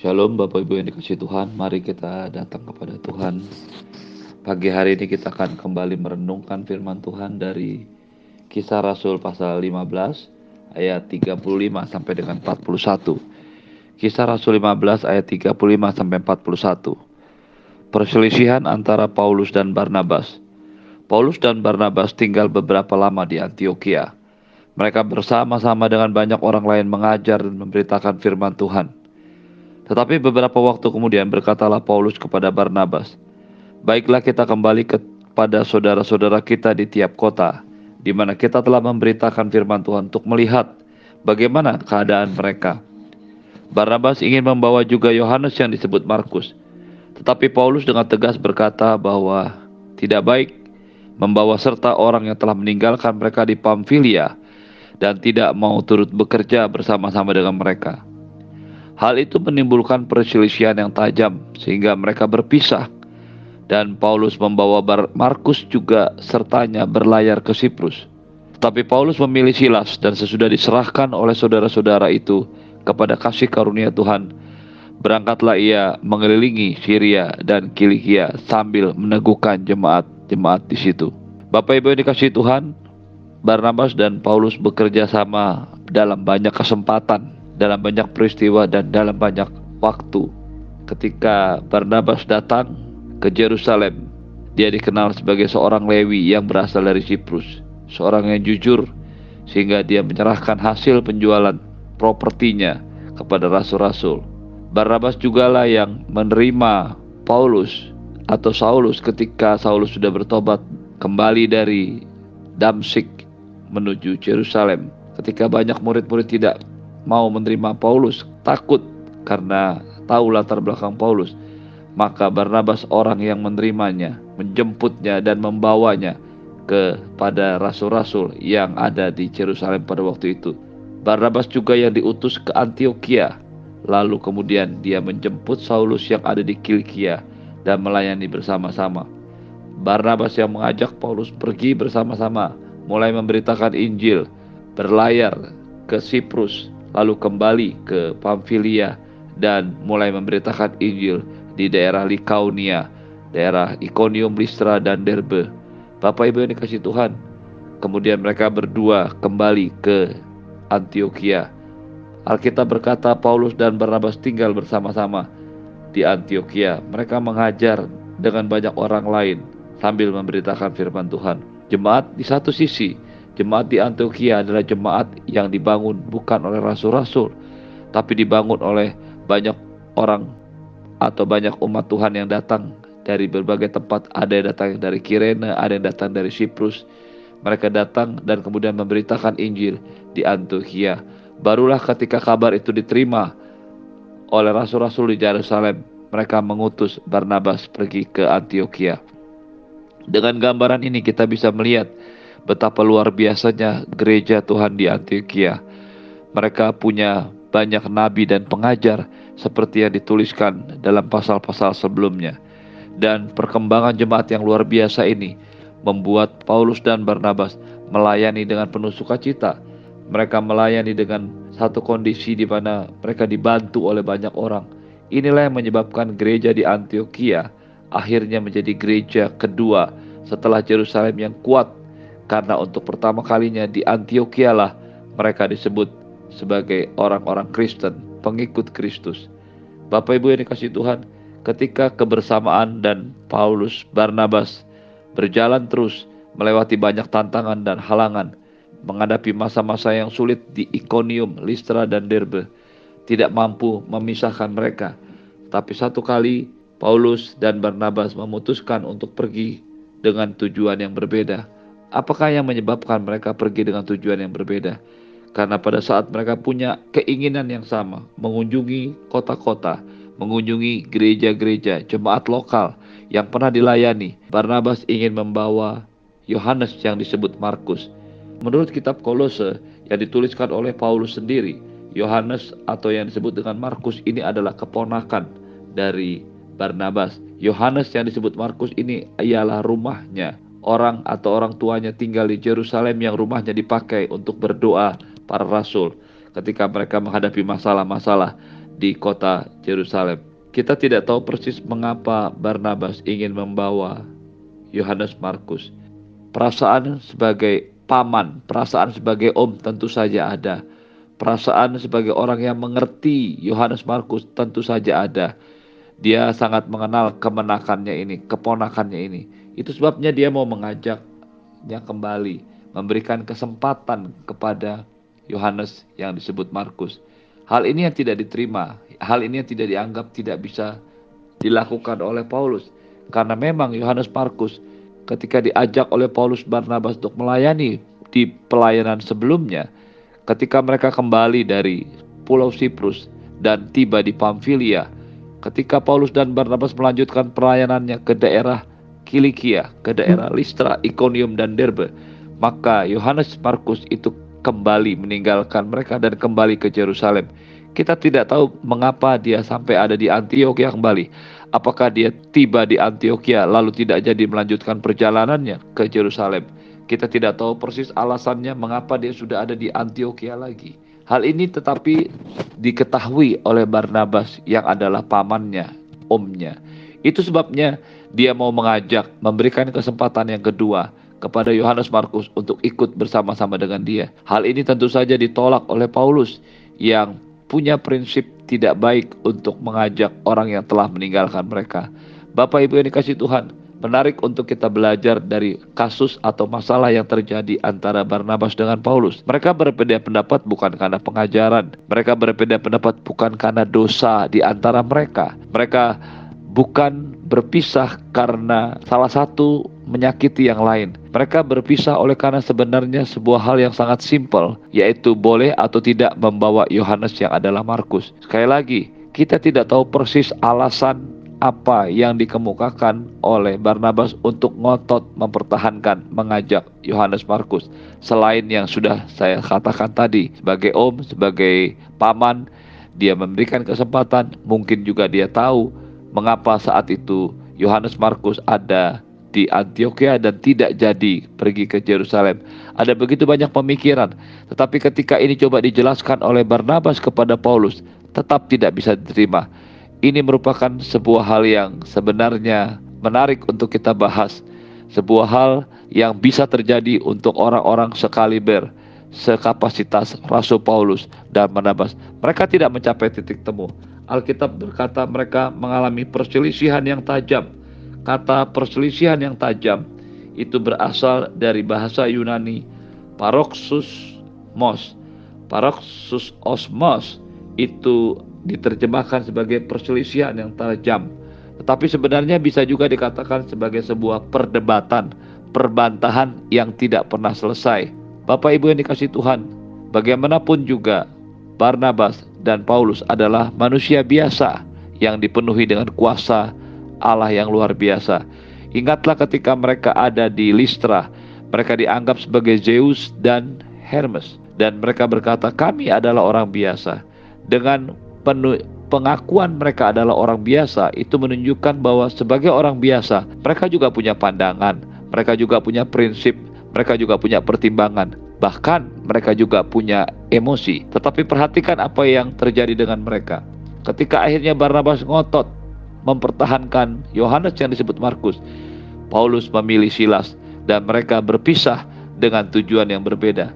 Shalom Bapak Ibu yang dikasih Tuhan, mari kita datang kepada Tuhan. Pagi hari ini kita akan kembali merenungkan firman Tuhan dari Kisah Rasul pasal 15 ayat 35 sampai dengan 41. Kisah Rasul 15 ayat 35 sampai 41. Perselisihan antara Paulus dan Barnabas. Paulus dan Barnabas tinggal beberapa lama di Antioquia. Mereka bersama-sama dengan banyak orang lain mengajar dan memberitakan firman Tuhan. Tetapi beberapa waktu kemudian berkatalah Paulus kepada Barnabas, "Baiklah kita kembali kepada saudara-saudara kita di tiap kota, di mana kita telah memberitakan firman Tuhan untuk melihat bagaimana keadaan mereka." Barnabas ingin membawa juga Yohanes yang disebut Markus. Tetapi Paulus dengan tegas berkata bahwa tidak baik membawa serta orang yang telah meninggalkan mereka di Pamfilia dan tidak mau turut bekerja bersama-sama dengan mereka. Hal itu menimbulkan perselisihan yang tajam sehingga mereka berpisah dan Paulus membawa Markus juga sertanya berlayar ke Siprus. Tapi Paulus memilih Silas dan sesudah diserahkan oleh saudara-saudara itu kepada kasih karunia Tuhan, berangkatlah ia mengelilingi Syria dan Kilikia sambil meneguhkan jemaat-jemaat di situ. Bapak Ibu yang dikasih Tuhan, Barnabas dan Paulus bekerja sama dalam banyak kesempatan dalam banyak peristiwa dan dalam banyak waktu. Ketika Barnabas datang ke Yerusalem, dia dikenal sebagai seorang Lewi yang berasal dari Siprus, seorang yang jujur sehingga dia menyerahkan hasil penjualan propertinya kepada rasul-rasul. Barnabas jugalah yang menerima Paulus atau Saulus ketika Saulus sudah bertobat kembali dari Damsik menuju Yerusalem. Ketika banyak murid-murid tidak mau menerima Paulus takut karena tahu latar belakang Paulus. Maka Barnabas orang yang menerimanya menjemputnya dan membawanya kepada rasul-rasul yang ada di Yerusalem pada waktu itu. Barnabas juga yang diutus ke Antioquia. Lalu kemudian dia menjemput Saulus yang ada di Kilkia dan melayani bersama-sama. Barnabas yang mengajak Paulus pergi bersama-sama mulai memberitakan Injil berlayar ke Siprus lalu kembali ke Pamfilia dan mulai memberitakan Injil di daerah Likaunia, daerah Iconium, Listra, dan Derbe. Bapak Ibu yang dikasih Tuhan, kemudian mereka berdua kembali ke Antioquia. Alkitab berkata Paulus dan Barnabas tinggal bersama-sama di Antioquia. Mereka mengajar dengan banyak orang lain sambil memberitakan firman Tuhan. Jemaat di satu sisi Jemaat di Antioquia adalah jemaat yang dibangun bukan oleh rasul-rasul, tapi dibangun oleh banyak orang atau banyak umat Tuhan yang datang dari berbagai tempat. Ada yang datang dari Kirene, ada yang datang dari Siprus. Mereka datang dan kemudian memberitakan Injil di Antioquia. Barulah ketika kabar itu diterima oleh rasul-rasul di Yerusalem, mereka mengutus Barnabas pergi ke Antioquia. Dengan gambaran ini kita bisa melihat betapa luar biasanya gereja Tuhan di Antioquia. Mereka punya banyak nabi dan pengajar seperti yang dituliskan dalam pasal-pasal sebelumnya. Dan perkembangan jemaat yang luar biasa ini membuat Paulus dan Barnabas melayani dengan penuh sukacita. Mereka melayani dengan satu kondisi di mana mereka dibantu oleh banyak orang. Inilah yang menyebabkan gereja di Antioquia akhirnya menjadi gereja kedua setelah Yerusalem yang kuat karena untuk pertama kalinya di Antioquia lah mereka disebut sebagai orang-orang Kristen, pengikut Kristus. Bapak Ibu yang dikasih Tuhan, ketika kebersamaan dan Paulus Barnabas berjalan terus melewati banyak tantangan dan halangan, menghadapi masa-masa yang sulit di Iconium, Listra dan Derbe, tidak mampu memisahkan mereka. Tapi satu kali Paulus dan Barnabas memutuskan untuk pergi dengan tujuan yang berbeda Apakah yang menyebabkan mereka pergi dengan tujuan yang berbeda? Karena pada saat mereka punya keinginan yang sama, mengunjungi kota-kota, mengunjungi gereja-gereja, jemaat lokal yang pernah dilayani, Barnabas ingin membawa Yohanes yang disebut Markus. Menurut kitab Kolose yang dituliskan oleh Paulus sendiri, Yohanes atau yang disebut dengan Markus ini adalah keponakan dari Barnabas. Yohanes yang disebut Markus ini ialah rumahnya orang atau orang tuanya tinggal di Yerusalem yang rumahnya dipakai untuk berdoa para rasul ketika mereka menghadapi masalah-masalah di kota Yerusalem. Kita tidak tahu persis mengapa Barnabas ingin membawa Yohanes Markus. Perasaan sebagai paman, perasaan sebagai om tentu saja ada. Perasaan sebagai orang yang mengerti Yohanes Markus tentu saja ada. Dia sangat mengenal kemenakannya ini, keponakannya ini. Itu sebabnya dia mau mengajaknya kembali, memberikan kesempatan kepada Yohanes yang disebut Markus. Hal ini yang tidak diterima, hal ini yang tidak dianggap tidak bisa dilakukan oleh Paulus. Karena memang Yohanes Markus ketika diajak oleh Paulus Barnabas untuk melayani di pelayanan sebelumnya, ketika mereka kembali dari Pulau Siprus dan tiba di Pamfilia, ketika Paulus dan Barnabas melanjutkan pelayanannya ke daerah Kilikia, ke daerah Listra, Iconium dan Derbe, maka Yohanes Markus itu kembali meninggalkan mereka dan kembali ke Yerusalem. Kita tidak tahu mengapa dia sampai ada di Antioquia kembali. Apakah dia tiba di Antioquia lalu tidak jadi melanjutkan perjalanannya ke Yerusalem? Kita tidak tahu persis alasannya mengapa dia sudah ada di Antioquia lagi. Hal ini tetapi diketahui oleh Barnabas yang adalah pamannya, omnya. Itu sebabnya dia mau mengajak, memberikan kesempatan yang kedua kepada Yohanes Markus untuk ikut bersama-sama dengan dia. Hal ini tentu saja ditolak oleh Paulus yang punya prinsip tidak baik untuk mengajak orang yang telah meninggalkan mereka. Bapak Ibu yang dikasih Tuhan, menarik untuk kita belajar dari kasus atau masalah yang terjadi antara Barnabas dengan Paulus. Mereka berbeda pendapat bukan karena pengajaran, mereka berbeda pendapat bukan karena dosa di antara mereka. Mereka bukan berpisah karena salah satu menyakiti yang lain. Mereka berpisah oleh karena sebenarnya sebuah hal yang sangat simpel, yaitu boleh atau tidak membawa Yohanes yang adalah Markus. Sekali lagi, kita tidak tahu persis alasan apa yang dikemukakan oleh Barnabas untuk ngotot mempertahankan mengajak Yohanes Markus selain yang sudah saya katakan tadi sebagai om sebagai paman dia memberikan kesempatan mungkin juga dia tahu mengapa saat itu Yohanes Markus ada di Antioquia dan tidak jadi pergi ke Yerusalem. Ada begitu banyak pemikiran, tetapi ketika ini coba dijelaskan oleh Barnabas kepada Paulus, tetap tidak bisa diterima. Ini merupakan sebuah hal yang sebenarnya menarik untuk kita bahas. Sebuah hal yang bisa terjadi untuk orang-orang sekaliber, sekapasitas Rasul Paulus dan Barnabas. Mereka tidak mencapai titik temu. Alkitab berkata mereka mengalami perselisihan yang tajam. Kata perselisihan yang tajam itu berasal dari bahasa Yunani paroxus mos. Paroxus osmos itu diterjemahkan sebagai perselisihan yang tajam. Tetapi sebenarnya bisa juga dikatakan sebagai sebuah perdebatan, perbantahan yang tidak pernah selesai. Bapak Ibu yang dikasih Tuhan, bagaimanapun juga Barnabas dan Paulus adalah manusia biasa yang dipenuhi dengan kuasa Allah yang luar biasa. Ingatlah ketika mereka ada di Listra, mereka dianggap sebagai Zeus dan Hermes dan mereka berkata kami adalah orang biasa. Dengan penuh pengakuan mereka adalah orang biasa itu menunjukkan bahwa sebagai orang biasa mereka juga punya pandangan, mereka juga punya prinsip, mereka juga punya pertimbangan. Bahkan mereka juga punya emosi. Tetapi perhatikan apa yang terjadi dengan mereka. Ketika akhirnya Barnabas ngotot mempertahankan Yohanes yang disebut Markus, Paulus memilih Silas dan mereka berpisah dengan tujuan yang berbeda.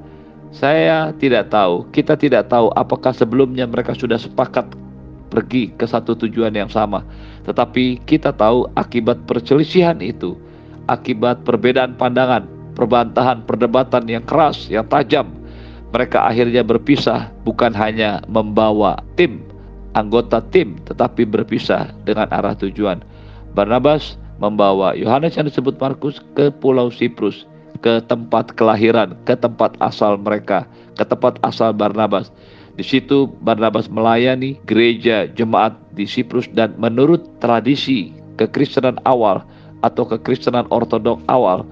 Saya tidak tahu, kita tidak tahu apakah sebelumnya mereka sudah sepakat pergi ke satu tujuan yang sama. Tetapi kita tahu akibat perselisihan itu, akibat perbedaan pandangan, perbantahan, perdebatan yang keras, yang tajam. Mereka akhirnya berpisah bukan hanya membawa tim, anggota tim, tetapi berpisah dengan arah tujuan. Barnabas membawa Yohanes yang disebut Markus ke Pulau Siprus, ke tempat kelahiran, ke tempat asal mereka, ke tempat asal Barnabas. Di situ Barnabas melayani gereja jemaat di Siprus dan menurut tradisi kekristenan awal atau kekristenan ortodok awal,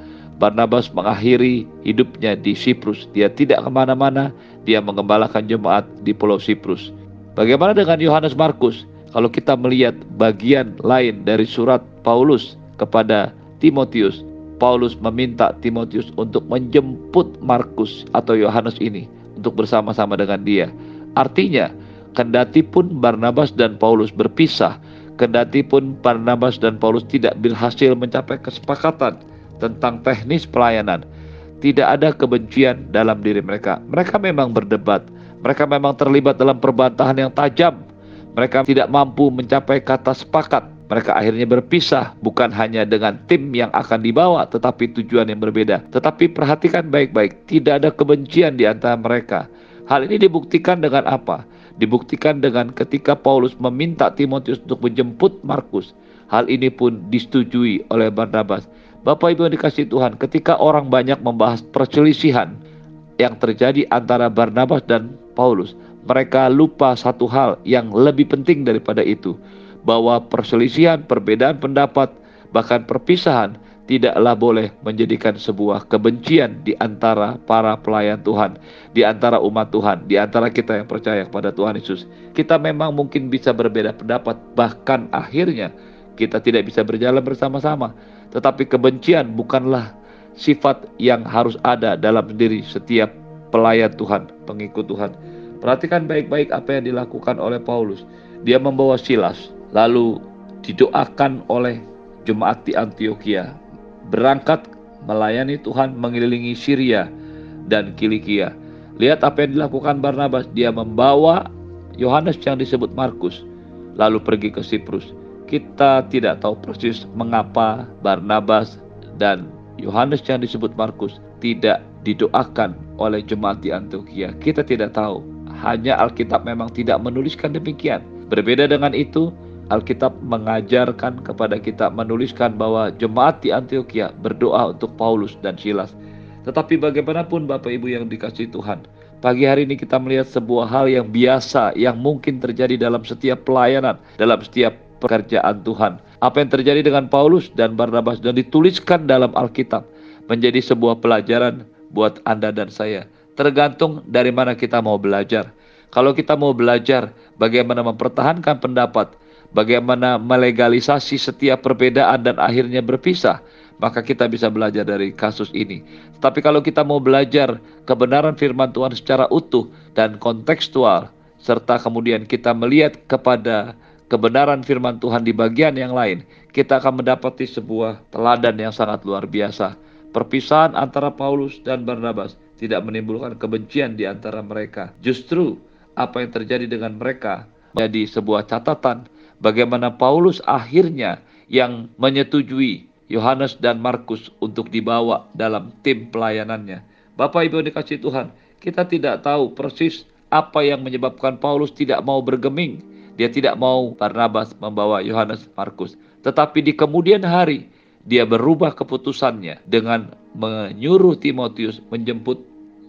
Barnabas mengakhiri hidupnya di Siprus. Dia tidak ke mana-mana, dia mengembalakan jemaat di Pulau Siprus. Bagaimana dengan Yohanes Markus? Kalau kita melihat bagian lain dari surat Paulus kepada Timotius, Paulus meminta Timotius untuk menjemput Markus atau Yohanes ini untuk bersama-sama dengan dia. Artinya, kendati pun Barnabas dan Paulus berpisah, kendati pun Barnabas dan Paulus tidak berhasil mencapai kesepakatan tentang teknis pelayanan, tidak ada kebencian dalam diri mereka. Mereka memang berdebat, mereka memang terlibat dalam perbantahan yang tajam. Mereka tidak mampu mencapai kata sepakat. Mereka akhirnya berpisah bukan hanya dengan tim yang akan dibawa tetapi tujuan yang berbeda. Tetapi perhatikan baik-baik, tidak ada kebencian di antara mereka. Hal ini dibuktikan dengan apa? Dibuktikan dengan ketika Paulus meminta Timotius untuk menjemput Markus. Hal ini pun disetujui oleh Barnabas. Bapak Ibu yang dikasih Tuhan, ketika orang banyak membahas perselisihan yang terjadi antara Barnabas dan Paulus, mereka lupa satu hal yang lebih penting daripada itu, bahwa perselisihan, perbedaan pendapat, bahkan perpisahan tidaklah boleh menjadikan sebuah kebencian di antara para pelayan Tuhan, di antara umat Tuhan, di antara kita yang percaya kepada Tuhan Yesus. Kita memang mungkin bisa berbeda pendapat, bahkan akhirnya kita tidak bisa berjalan bersama-sama. Tetapi kebencian bukanlah sifat yang harus ada dalam diri setiap pelayan Tuhan, pengikut Tuhan. Perhatikan baik-baik apa yang dilakukan oleh Paulus. Dia membawa Silas, lalu didoakan oleh jemaat di Antioquia berangkat melayani Tuhan mengelilingi Syria dan Kilikia. Lihat apa yang dilakukan Barnabas, dia membawa Yohanes yang disebut Markus lalu pergi ke Siprus. Kita tidak tahu persis mengapa Barnabas dan Yohanes yang disebut Markus tidak didoakan oleh jemaat di Antioquia. Kita tidak tahu. Hanya Alkitab memang tidak menuliskan demikian. Berbeda dengan itu, Alkitab mengajarkan kepada kita menuliskan bahwa jemaat di Antioquia berdoa untuk Paulus dan Silas. Tetapi bagaimanapun Bapak Ibu yang dikasih Tuhan, pagi hari ini kita melihat sebuah hal yang biasa yang mungkin terjadi dalam setiap pelayanan, dalam setiap pekerjaan Tuhan. Apa yang terjadi dengan Paulus dan Barnabas dan dituliskan dalam Alkitab menjadi sebuah pelajaran buat Anda dan saya. Tergantung dari mana kita mau belajar. Kalau kita mau belajar bagaimana mempertahankan pendapat, bagaimana melegalisasi setiap perbedaan dan akhirnya berpisah, maka kita bisa belajar dari kasus ini. Tapi kalau kita mau belajar kebenaran firman Tuhan secara utuh dan kontekstual, serta kemudian kita melihat kepada kebenaran firman Tuhan di bagian yang lain, kita akan mendapati sebuah teladan yang sangat luar biasa. Perpisahan antara Paulus dan Barnabas tidak menimbulkan kebencian di antara mereka. Justru apa yang terjadi dengan mereka menjadi sebuah catatan bagaimana Paulus akhirnya yang menyetujui Yohanes dan Markus untuk dibawa dalam tim pelayanannya. Bapak Ibu dikasih Tuhan, kita tidak tahu persis apa yang menyebabkan Paulus tidak mau bergeming. Dia tidak mau Barnabas membawa Yohanes Markus. Tetapi di kemudian hari, dia berubah keputusannya dengan menyuruh Timotius menjemput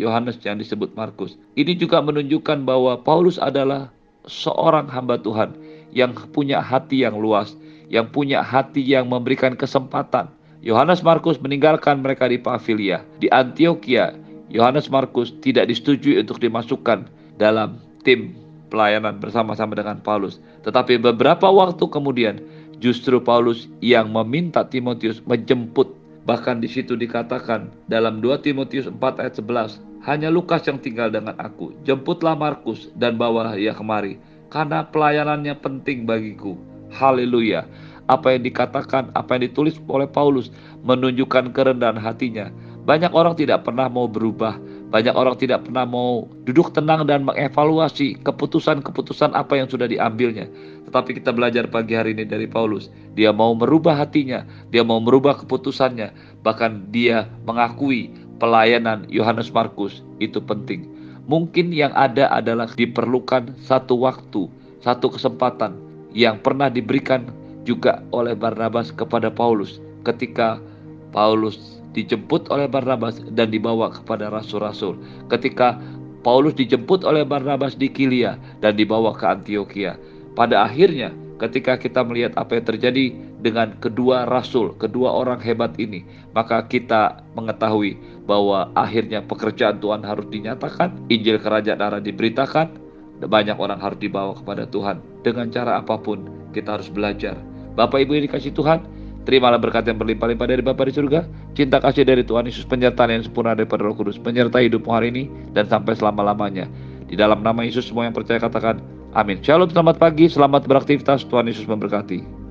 Yohanes yang disebut Markus. Ini juga menunjukkan bahwa Paulus adalah seorang hamba Tuhan yang punya hati yang luas, yang punya hati yang memberikan kesempatan. Yohanes Markus meninggalkan mereka di Pavilia. Di Antioquia, Yohanes Markus tidak disetujui untuk dimasukkan dalam tim pelayanan bersama-sama dengan Paulus. Tetapi beberapa waktu kemudian, justru Paulus yang meminta Timotius menjemput. Bahkan di situ dikatakan dalam 2 Timotius 4 ayat 11, hanya Lukas yang tinggal dengan aku. Jemputlah Markus dan bawa ia kemari karena pelayanannya penting bagiku. Haleluya. Apa yang dikatakan, apa yang ditulis oleh Paulus menunjukkan kerendahan hatinya. Banyak orang tidak pernah mau berubah, banyak orang tidak pernah mau duduk tenang dan mengevaluasi keputusan-keputusan apa yang sudah diambilnya. Tetapi kita belajar pagi hari ini dari Paulus. Dia mau merubah hatinya, dia mau merubah keputusannya, bahkan dia mengakui pelayanan Yohanes Markus itu penting. Mungkin yang ada adalah diperlukan satu waktu, satu kesempatan yang pernah diberikan juga oleh Barnabas kepada Paulus ketika Paulus dijemput oleh Barnabas dan dibawa kepada rasul-rasul. Ketika Paulus dijemput oleh Barnabas di Kilia dan dibawa ke Antioquia. Pada akhirnya ketika kita melihat apa yang terjadi dengan kedua rasul, kedua orang hebat ini, maka kita mengetahui bahwa akhirnya pekerjaan Tuhan harus dinyatakan, Injil Kerajaan Allah diberitakan, banyak orang harus dibawa kepada Tuhan. Dengan cara apa pun kita harus belajar. Bapak Ibu yang dikasih Tuhan, terimalah berkat yang berlimpah-limpah dari Bapa di surga, cinta kasih dari Tuhan Yesus, penyertaan yang sempurna daripada Roh Kudus, menyertai hidupmu hari ini dan sampai selama-lamanya. Di dalam nama Yesus semua yang percaya katakan, Amin. Shalom, selamat pagi, selamat beraktivitas. Tuhan Yesus memberkati.